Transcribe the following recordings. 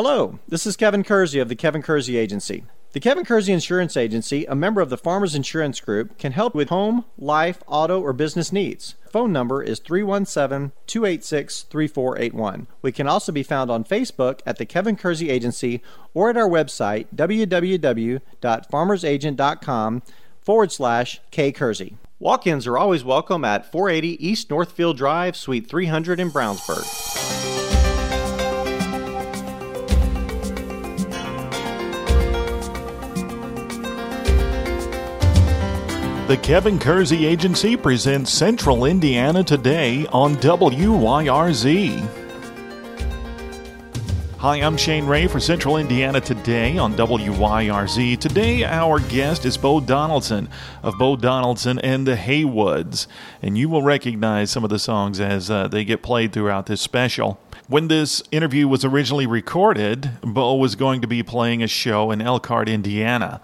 Hello, this is Kevin Kersey of the Kevin Kersey Agency. The Kevin Kersey Insurance Agency, a member of the Farmers Insurance Group, can help with home, life, auto, or business needs. Phone number is 317 286 3481. We can also be found on Facebook at the Kevin Kersey Agency or at our website www.farmersagent.com forward slash K Kersey. Walk ins are always welcome at 480 East Northfield Drive, Suite 300 in Brownsburg. The Kevin Kersey Agency presents Central Indiana Today on WYRZ. Hi, I'm Shane Ray for Central Indiana Today on WYRZ. Today, our guest is Bo Donaldson of Bo Donaldson and the Haywoods, and you will recognize some of the songs as uh, they get played throughout this special. When this interview was originally recorded, Bo was going to be playing a show in Elkhart, Indiana.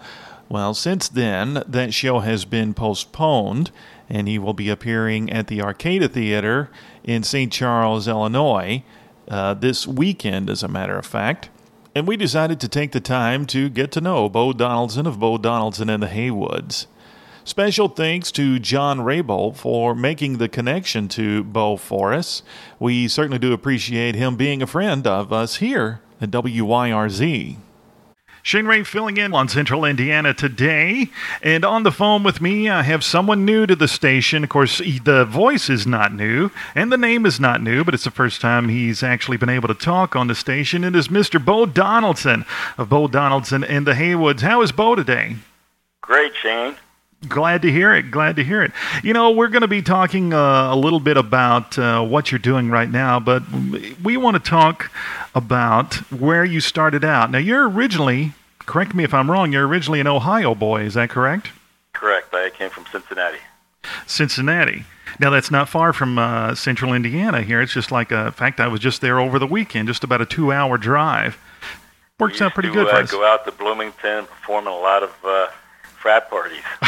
Well, since then, that show has been postponed, and he will be appearing at the Arcada Theater in St. Charles, Illinois, uh, this weekend, as a matter of fact. And we decided to take the time to get to know Bo Donaldson of Bo Donaldson and the Haywoods. Special thanks to John Raybould for making the connection to Bo for us. We certainly do appreciate him being a friend of us here at WYRZ. Shane Ray filling in on Central Indiana today. And on the phone with me, I have someone new to the station. Of course, the voice is not new, and the name is not new, but it's the first time he's actually been able to talk on the station. It is Mr. Bo Donaldson of Bo Donaldson and the Haywoods. How is Bo today? Great, Shane. Glad to hear it. Glad to hear it. You know, we're going to be talking uh, a little bit about uh, what you're doing right now, but we want to talk about where you started out. Now, you're originally, correct me if I'm wrong, you're originally an Ohio boy. Is that correct? Correct. I came from Cincinnati. Cincinnati. Now, that's not far from uh, central Indiana here. It's just like, a, in fact, I was just there over the weekend, just about a two hour drive. Works out pretty to, good for uh, us. Go out to Bloomington, perform in a lot of uh, frat parties.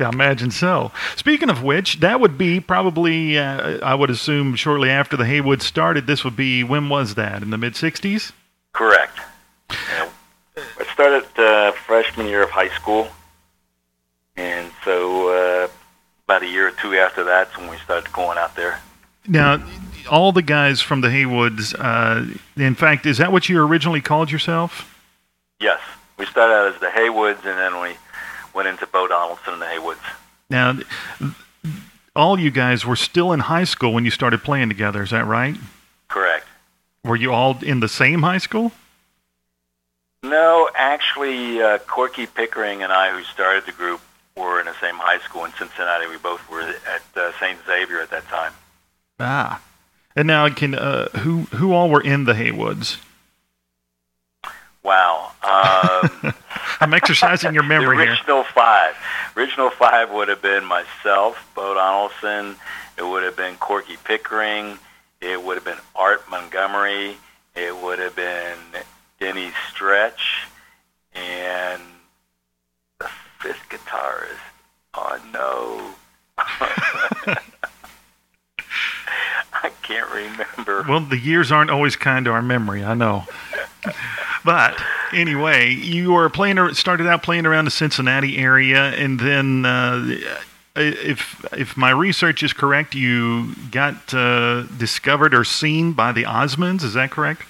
yeah, I imagine so. Speaking of which, that would be probably, uh, I would assume, shortly after the Haywood started. This would be, when was that? In the mid 60s? Correct. Yeah. I started uh, freshman year of high school, and so uh, about a year or two after that's when we started going out there. Now, all the guys from the Haywoods, uh, in fact, is that what you originally called yourself? Yes. We started out as the Haywoods, and then we went into Bo Donaldson and the Haywoods. Now, all you guys were still in high school when you started playing together. Is that right? Correct. Were you all in the same high school? No, actually, uh, Corky Pickering and I, who started the group, were in the same high school in Cincinnati. We both were at uh, St. Xavier at that time. Ah, and now can uh, who who all were in the Haywoods? Wow. Um, I'm exercising your memory the here. original five. Original five would have been myself, Bo Donaldson. It would have been Corky Pickering. It would have been Art Montgomery. It would have been Denny Stretch, and the fifth guitarist. Oh no. I can't remember. Well, the years aren't always kind to our memory. I know. But anyway, you were playing, started out playing around the Cincinnati area, and then, uh, if if my research is correct, you got uh, discovered or seen by the Osmonds. Is that correct?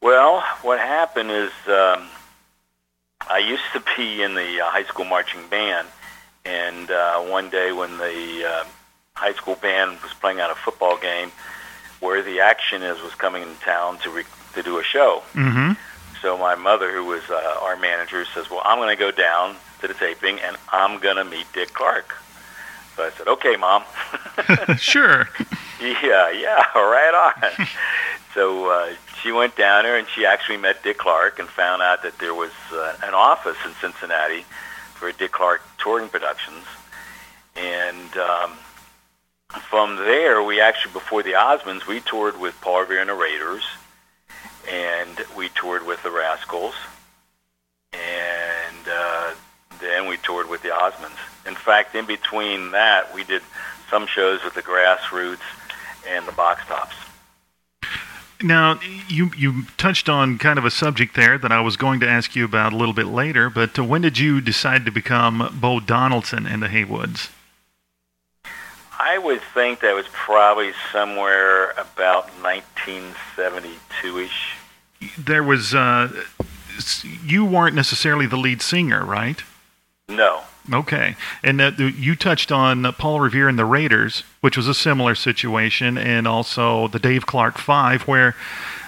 Well, what happened is um, I used to be in the uh, high school marching band, and uh, one day when the uh, high school band was playing out a football game, where the action is was coming in town to re- to do a show. Mm-hmm. So my mother, who was uh, our manager, says, "Well, I'm going to go down to the taping, and I'm going to meet Dick Clark." So I said, "Okay, mom." sure. yeah, yeah, right on. so uh, she went down there, and she actually met Dick Clark and found out that there was uh, an office in Cincinnati for Dick Clark Touring Productions, and um, from there, we actually before the Osmonds, we toured with Paul Revere and the Raiders and we toured with the Rascals, and uh, then we toured with the Osmonds. In fact, in between that, we did some shows with the Grassroots and the Box Tops. Now, you you touched on kind of a subject there that I was going to ask you about a little bit later. But uh, when did you decide to become Bo Donaldson in the Haywoods? I would think that was probably somewhere about 1972ish. There was uh, you weren't necessarily the lead singer, right? No. Okay, and uh, you touched on Paul Revere and the Raiders, which was a similar situation, and also the Dave Clark Five, where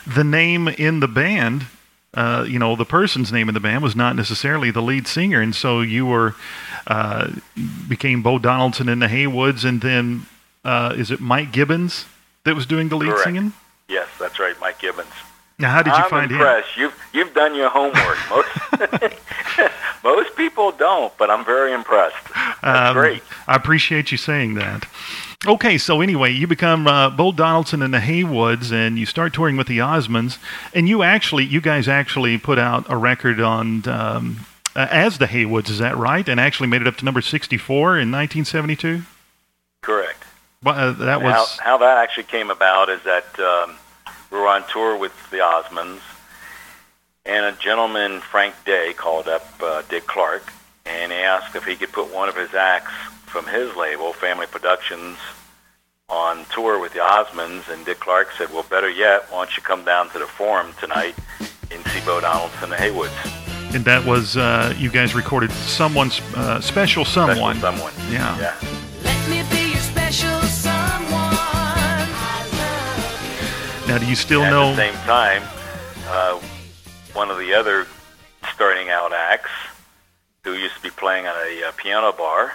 the name in the band, uh, you know, the person's name in the band was not necessarily the lead singer, and so you were uh, became Bo Donaldson in the Haywoods, and then uh, is it Mike Gibbons that was doing the lead Correct. singing? Yes, that's right, Mike Gibbons. Now, how did you I'm find impressed. You've you've done your homework. Most most people don't, but I'm very impressed. That's Um, great. I appreciate you saying that. Okay, so anyway, you become uh, Bo Donaldson in the Haywoods, and you start touring with the Osmonds, and you actually, you guys actually put out a record on um, uh, as the Haywoods, is that right? And actually made it up to number sixty-four in nineteen seventy-two. Correct. Well, uh, that how, was how that actually came about is that um, we were on tour with the Osmonds, and a gentleman, Frank Day, called up uh, Dick Clark and asked if he could put one of his acts from his label, Family Productions, on tour with the Osmonds. And Dick Clark said, "Well, better yet, why don't you come down to the Forum tonight and see Bo Donaldson, and the Haywoods, and that was uh, you guys recorded someone's uh, special Special someone. someone." Yeah. Yeah. Now, do you still At know? At the same time, uh, one of the other starting out acts who used to be playing on a uh, piano bar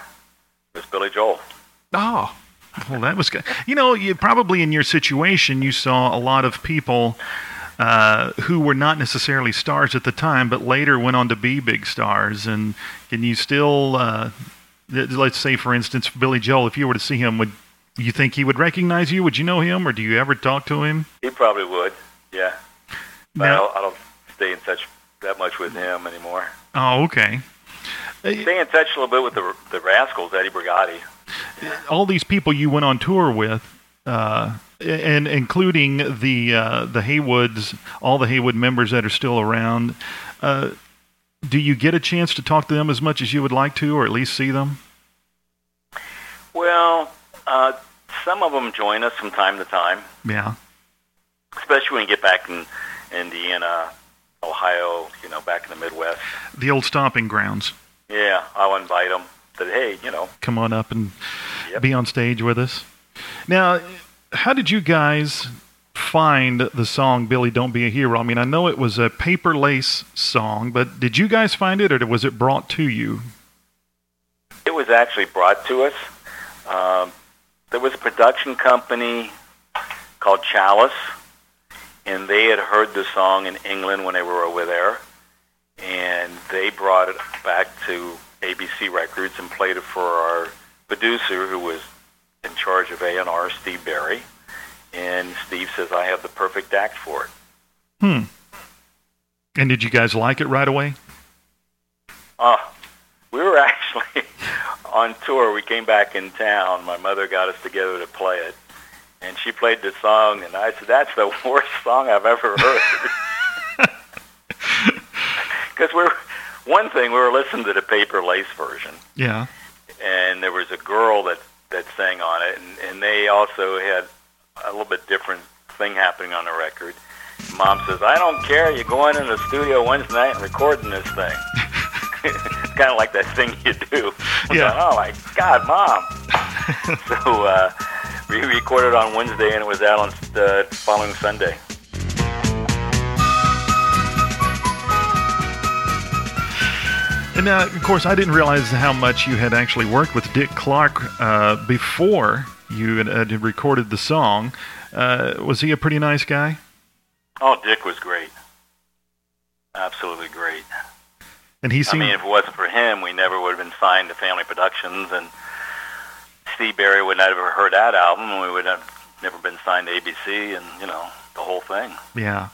was Billy Joel. Oh, well, that was good. You know, you probably in your situation, you saw a lot of people uh, who were not necessarily stars at the time, but later went on to be big stars. And can you still, uh, th- let's say, for instance, Billy Joel, if you were to see him, would you think he would recognize you? Would you know him, or do you ever talk to him? He probably would, yeah. But I, Now- don't, I don't stay in touch that much with him anymore. Oh, okay. Stay in touch a little bit with the the Rascals, Eddie Brigati. all these people you went on tour with, uh, and including the uh, the Haywoods, all the Haywood members that are still around. Uh, do you get a chance to talk to them as much as you would like to, or at least see them? Well, uh, some of them join us from time to time, Yeah. especially when you get back in Indiana, Ohio, you know, back in the Midwest. The old stomping grounds. Yeah, I'll invite them. That hey, you know, Come on up and Yep. be on stage with us. Now, how did you guys find the song "Billy Don't Be a Hero"? I mean, I know it was a Paper Lace song, but did you guys find it, or was it brought to you? it was actually brought to us. Um, there was a production company called Chalice, and they had heard the song in England when they were over there, and they brought it back to ABC Records and played it for our producer, who was in charge of A&R, Steve Barri. And Steve says, "I have the perfect act for it." Hmm. And did you guys like it right away? Uh, we were actually on tour. We came back in town. My mother got us together to play it. And she played the song, and I said, that's the worst song I've ever heard. Because we're, one thing, we were listening to the Paper Lace version, Yeah. and there was a girl that, that sang on it, and, and they also had a little bit different thing happening on the record. Mom says, I don't care. You're going in the studio Wednesday night and recording this thing. Kind of like that thing you do. Yeah. going, oh my God, Mom! so uh, we recorded on Wednesday, and it was out on the following Sunday. And now, of course, I didn't realize how much you had actually worked with Dick Clark uh, before you had, had recorded the song. Uh, was he a pretty nice guy? Oh, Dick was great. Absolutely great. And he I mean, if it wasn't for him, we never would have been signed to Family Productions, and Steve Barri would not have ever heard that album, and we would have never been signed to ABC, and you know the whole thing. yeah.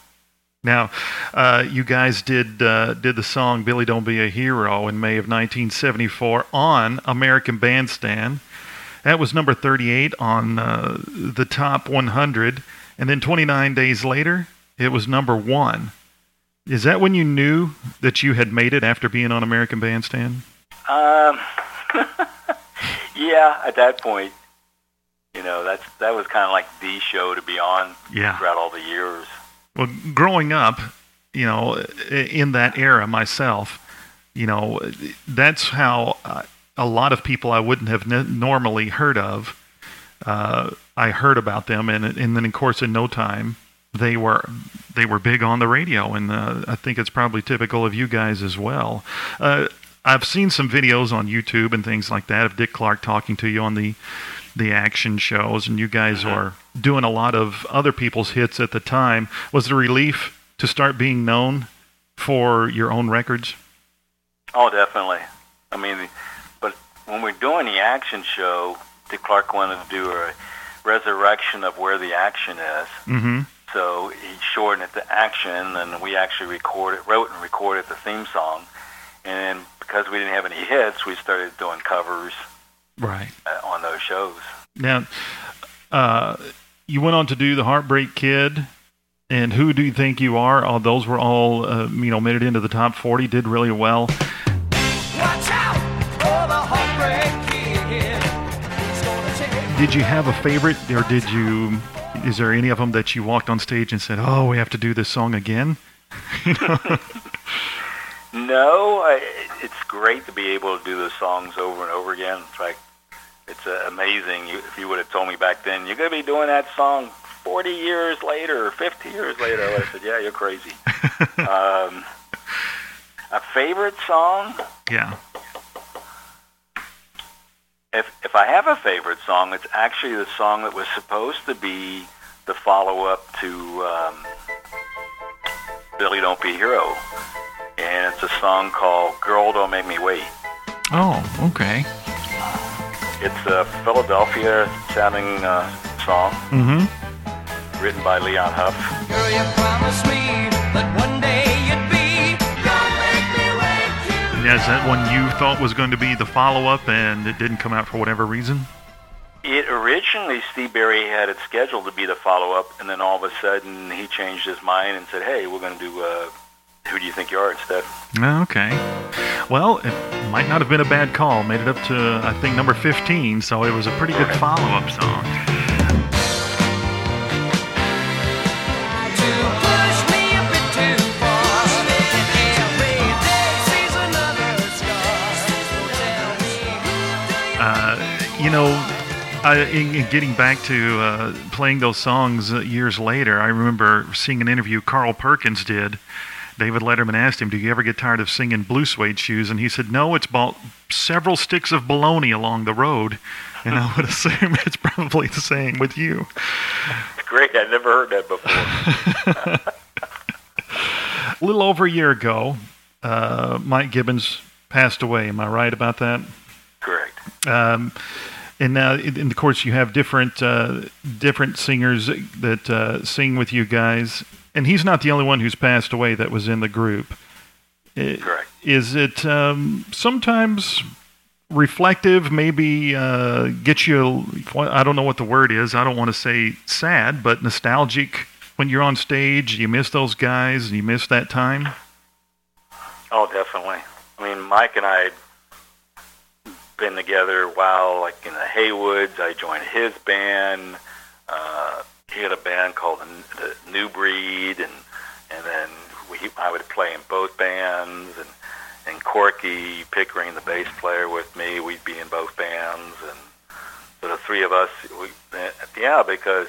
Now, uh, you guys did uh, did the song "Billy Don't Be a Hero" in May of 1974 on American Bandstand. That was number 38 on uh, the top 100, and then 29 days later, it was number one. Is that when you knew that you had made it after being on American Bandstand? Um, yeah, at that point, you know, that's that was kind of like the show to be on Yeah. throughout all the years. Well, growing up, you know, in that era myself, you know, that's how uh, a lot of people I wouldn't have n- normally heard of. Uh, I heard about them, and and then of course in no time they were they were big on the radio, and uh, I think it's probably typical of you guys as well. Uh, I've seen some videos on YouTube and things like that of Dick Clark talking to you on the the action shows, and you guys are doing a lot of other people's hits at the time. Was it a relief to start being known for your own records? Oh, definitely. I mean, but when we're doing the action show, Dick Clark wanted to do a resurrection of where the action is. Mm-hmm. So he shortened it to action, and we actually recorded, wrote and recorded the theme song. And because we didn't have any hits, we started doing covers Right. uh, on those shows. Now, uh, you went on to do the Heartbreak Kid, and Who Do You Think You Are? All those were all, uh, you know, made it into the top 40, did really well. Watch out for the heartbreak kid. He's gonna take Did you have a favorite, or did you? Is there any of them that you walked on stage and said, "Oh, we have to do this song again"? No, I, it's great to be able to do those songs over and over again. It's like it's uh, amazing. You, if you would have told me back then, you're going to be doing that song 40 years later or 50 years later, I would have said, yeah, you're crazy. um, a favorite song? Yeah. If if I have a favorite song, it's actually the song that was supposed to be the follow-up to um, Billy Don't Be a Hero, and it's a song called "Girl Don't Make Me Wait." Oh, okay. It's a Philadelphia-sounding uh, song Mm-hmm. written by Leon Huff. Girl, is that one you thought was going to be the follow-up, and it didn't come out for whatever reason? It originally Steve Barri had it scheduled to be the follow-up, and then all of a sudden he changed his mind and said, "Hey, we're going to do uh, Who Do You Think You Are instead." Okay. Well, it might not have been a bad call. Made it up to, I think, number 15, so it was a pretty good follow-up song. You know, I, in, in getting back to uh, playing those songs uh, years later, I remember seeing an interview Carl Perkins did. David Letterman asked him, "Do you ever get tired of singing blue suede shoes?" And he said, "No, it's bought several sticks of bologna along the road." And I would assume it's probably the same with you. Great. I never heard that before. A little over a year ago, uh, Mike Gibbons passed away. Am I right about that? Correct. Um, and now, in the course, you have different uh, different singers that uh, sing with you guys. And he's not the only one who's passed away that was in the group. Correct. Is it um, sometimes reflective? Maybe uh, get you. I don't know what the word is. I don't want to say sad, but nostalgic. When you're on stage, you miss those guys, and you miss that time. Oh, definitely. I mean, Mike and I been together while, like in the Haywoods. I joined his band. Uh, he had a band called the, New Breed, and and then we, I would play in both bands, and and Corky Pickering, the bass player, with me. We'd be in both bands, and so the three of us, we, yeah, because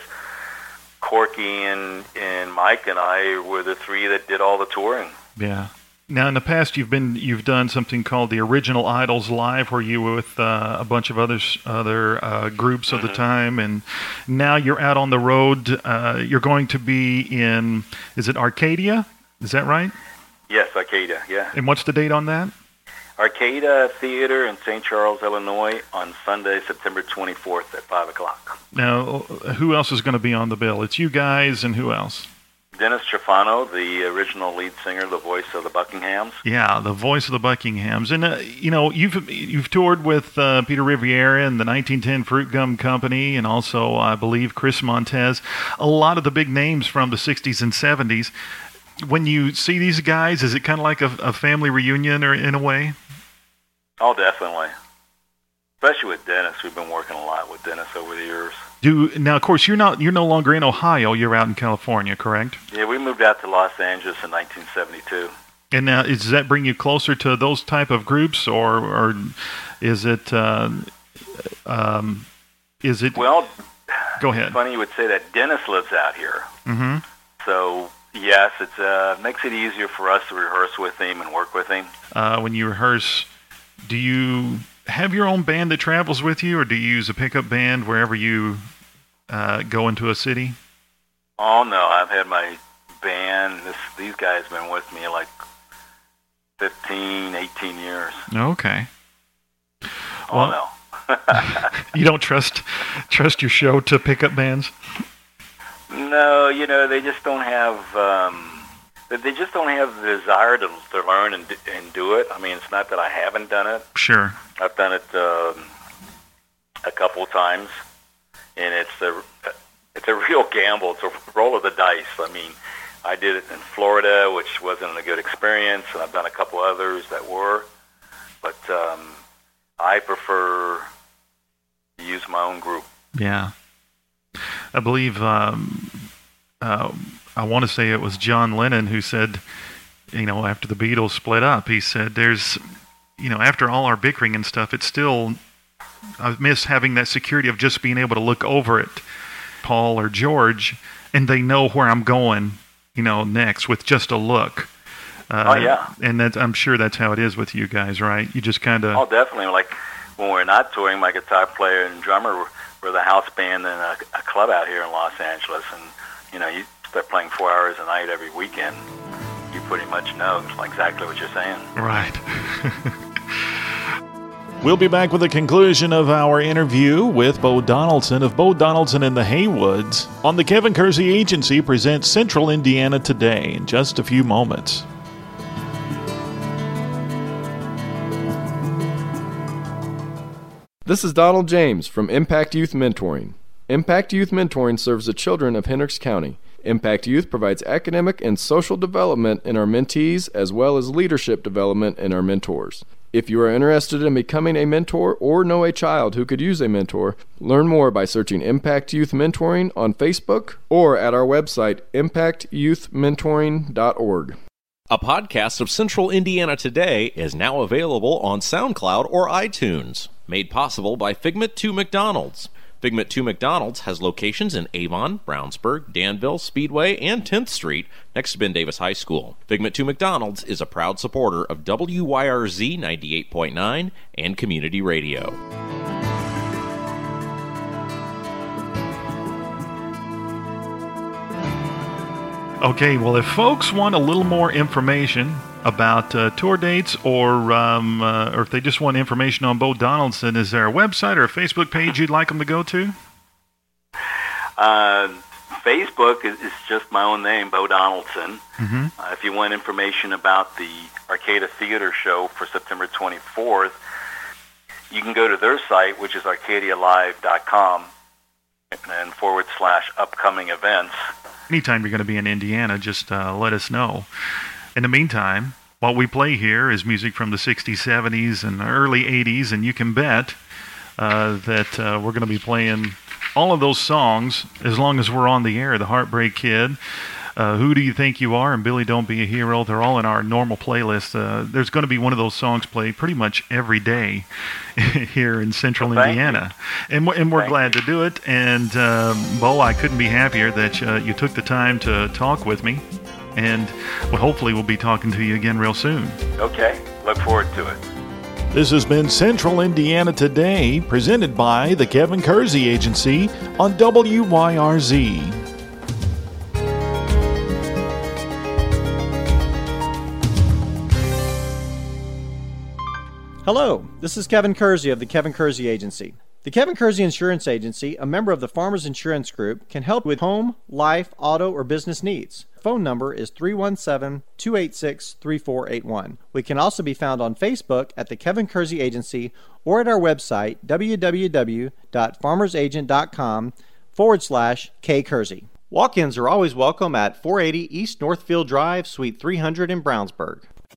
Corky and and Mike and I were the three that did all the touring. Yeah. Now, in the past, you've been you've done something called the Original Idols Live, where you were with uh, a bunch of others, other uh, groups of the time, and now you're out on the road. Uh, you're going to be in, is it Arcadia? Is that right? Yes, Arcadia. yeah. And what's the date on that? Arcada Theater in St. Charles, Illinois, on Sunday, September 24th at 5 o'clock. Now, who else is going to be on the bill? It's you guys, and who else? Dennis Tufano, the original lead singer, the voice of the Buckinghams. Yeah, the voice of the Buckinghams, and uh, you know you've you've toured with uh, Peter Rivera and the 1910 Fruit Gum Company, and also I believe Chris Montez, a lot of the big names from the 60s and 70s. When you see these guys, is it kind of like a, a family reunion, or in a way? Oh, definitely. Especially with Dennis, we've been working a lot with Dennis over the years. Do now, of course, you're not you're no longer in Ohio. You're out in California, correct? Yeah, we moved out to Los Angeles in 1972. And now, is, does that bring you closer to those type of groups, or or is it uh, um, is it? Well, go ahead. funny you would say that Dennis lives out here. hmm So, yes, it uh, makes it easier for us to rehearse with him and work with him. Uh, when you rehearse, do you have your own band that travels with you, or do you use a pickup band wherever you uh, go into a city? Oh, no, I've had my band, this, these guys have been with me like 15, 18 years. Okay. Oh, Well- no. You don't trust trust your show to pickup bands. No, you know, they just don't have, um, they- they just don't have the desire to, to learn and, and do it. I mean, it's not that I haven't done it. Sure. I've done it um, a couple of times, and it's a it's a real gamble. It's a roll of the dice. I mean, I did it in Florida, which wasn't a good experience, and I've done a couple others that were, but um, I prefer to use my own group. Yeah. I believe um, uh, I want to say it was John Lennon who said, you know, after the Beatles split up, he said, "There's, you know, after all our bickering and stuff, it's still I miss having that security of just being able to look over it, Paul or George, and they know where I'm going, you know, next with just a look." Uh, Oh, yeah. and that's I'm sure that's how it is with you guys, right? You just kind of Oh, definitely. Like when we're not touring, my guitar player and drummer were, were the house band in a, a club out here in Los Angeles, and you know, you start playing four hours a night every weekend. You pretty much know exactly what you're saying. Right. we'll be back with the conclusion of our interview with Bo Donaldson of Bo Donaldson and the Haywoods on the Kevin Kersey Agency presents Central Indiana Today in just a few moments. This is Donald James from Impact Youth Mentoring. Impact Youth Mentoring serves the children of Hendricks County. Impact Youth provides academic and social development in our mentees as well as leadership development in our mentors. If you are interested in becoming a mentor or know a child who could use a mentor, learn more by searching Impact Youth Mentoring on Facebook or at our website impactyouthmentoring.org. A podcast of Central Indiana Today is now available on SoundCloud or iTunes, made possible by Figment 2 McDonald's. Figment 2 McDonald's has locations in Avon, Brownsburg, Danville, Speedway, and 10th Street next to Ben Davis High School. Figment 2 McDonald's is a proud supporter of WYRZ 98.9 and Community Radio. Okay, well, if folks want a little more information about uh, tour dates or, um, uh, or if they just want information on Bo Donaldson, is there a website or a Facebook page you'd like them to go to? Uh, Facebook is, is just my own name, Bo Donaldson. Mm-hmm. Uh, if you want information about the Arcada Theater show for September 24th, you can go to their site, which is arcadialive.com, and forward slash upcoming events. anytime you're going to be in Indiana, just uh, let us know. In the meantime, what we play here is music from the 60s, 70s, and early 80s, and you can bet uh, that uh, we're going to be playing all of those songs as long as we're on the air. The Heartbreak Kid, uh, Who Do You Think You Are, and Billy Don't Be a Hero. They're all in our normal playlist. Uh, there's going to be one of those songs played pretty much every day here in central Well, thank you. Indiana. And, we're- and we're Thank glad to do it. And um, Bo, I couldn't be happier that uh, you took the time to talk with me. And well, hopefully, we'll be talking to you again real soon. Okay, look forward to it. This has been Central Indiana Today, presented by the Kevin Kersey Agency on WYRZ. Hello, this is Kevin Kersey of the Kevin Kersey Agency. The Kevin Kersey Insurance Agency, a member of the Farmers Insurance Group, can help with home, life, auto, or business needs. Phone number is 317 286 3481. We can also be found on Facebook at the Kevin Kersey Agency or at our website www.farmersagent.com forward slash K Kersey. Walk ins are always welcome at 480 East Northfield Drive, Suite 300 in Brownsburg.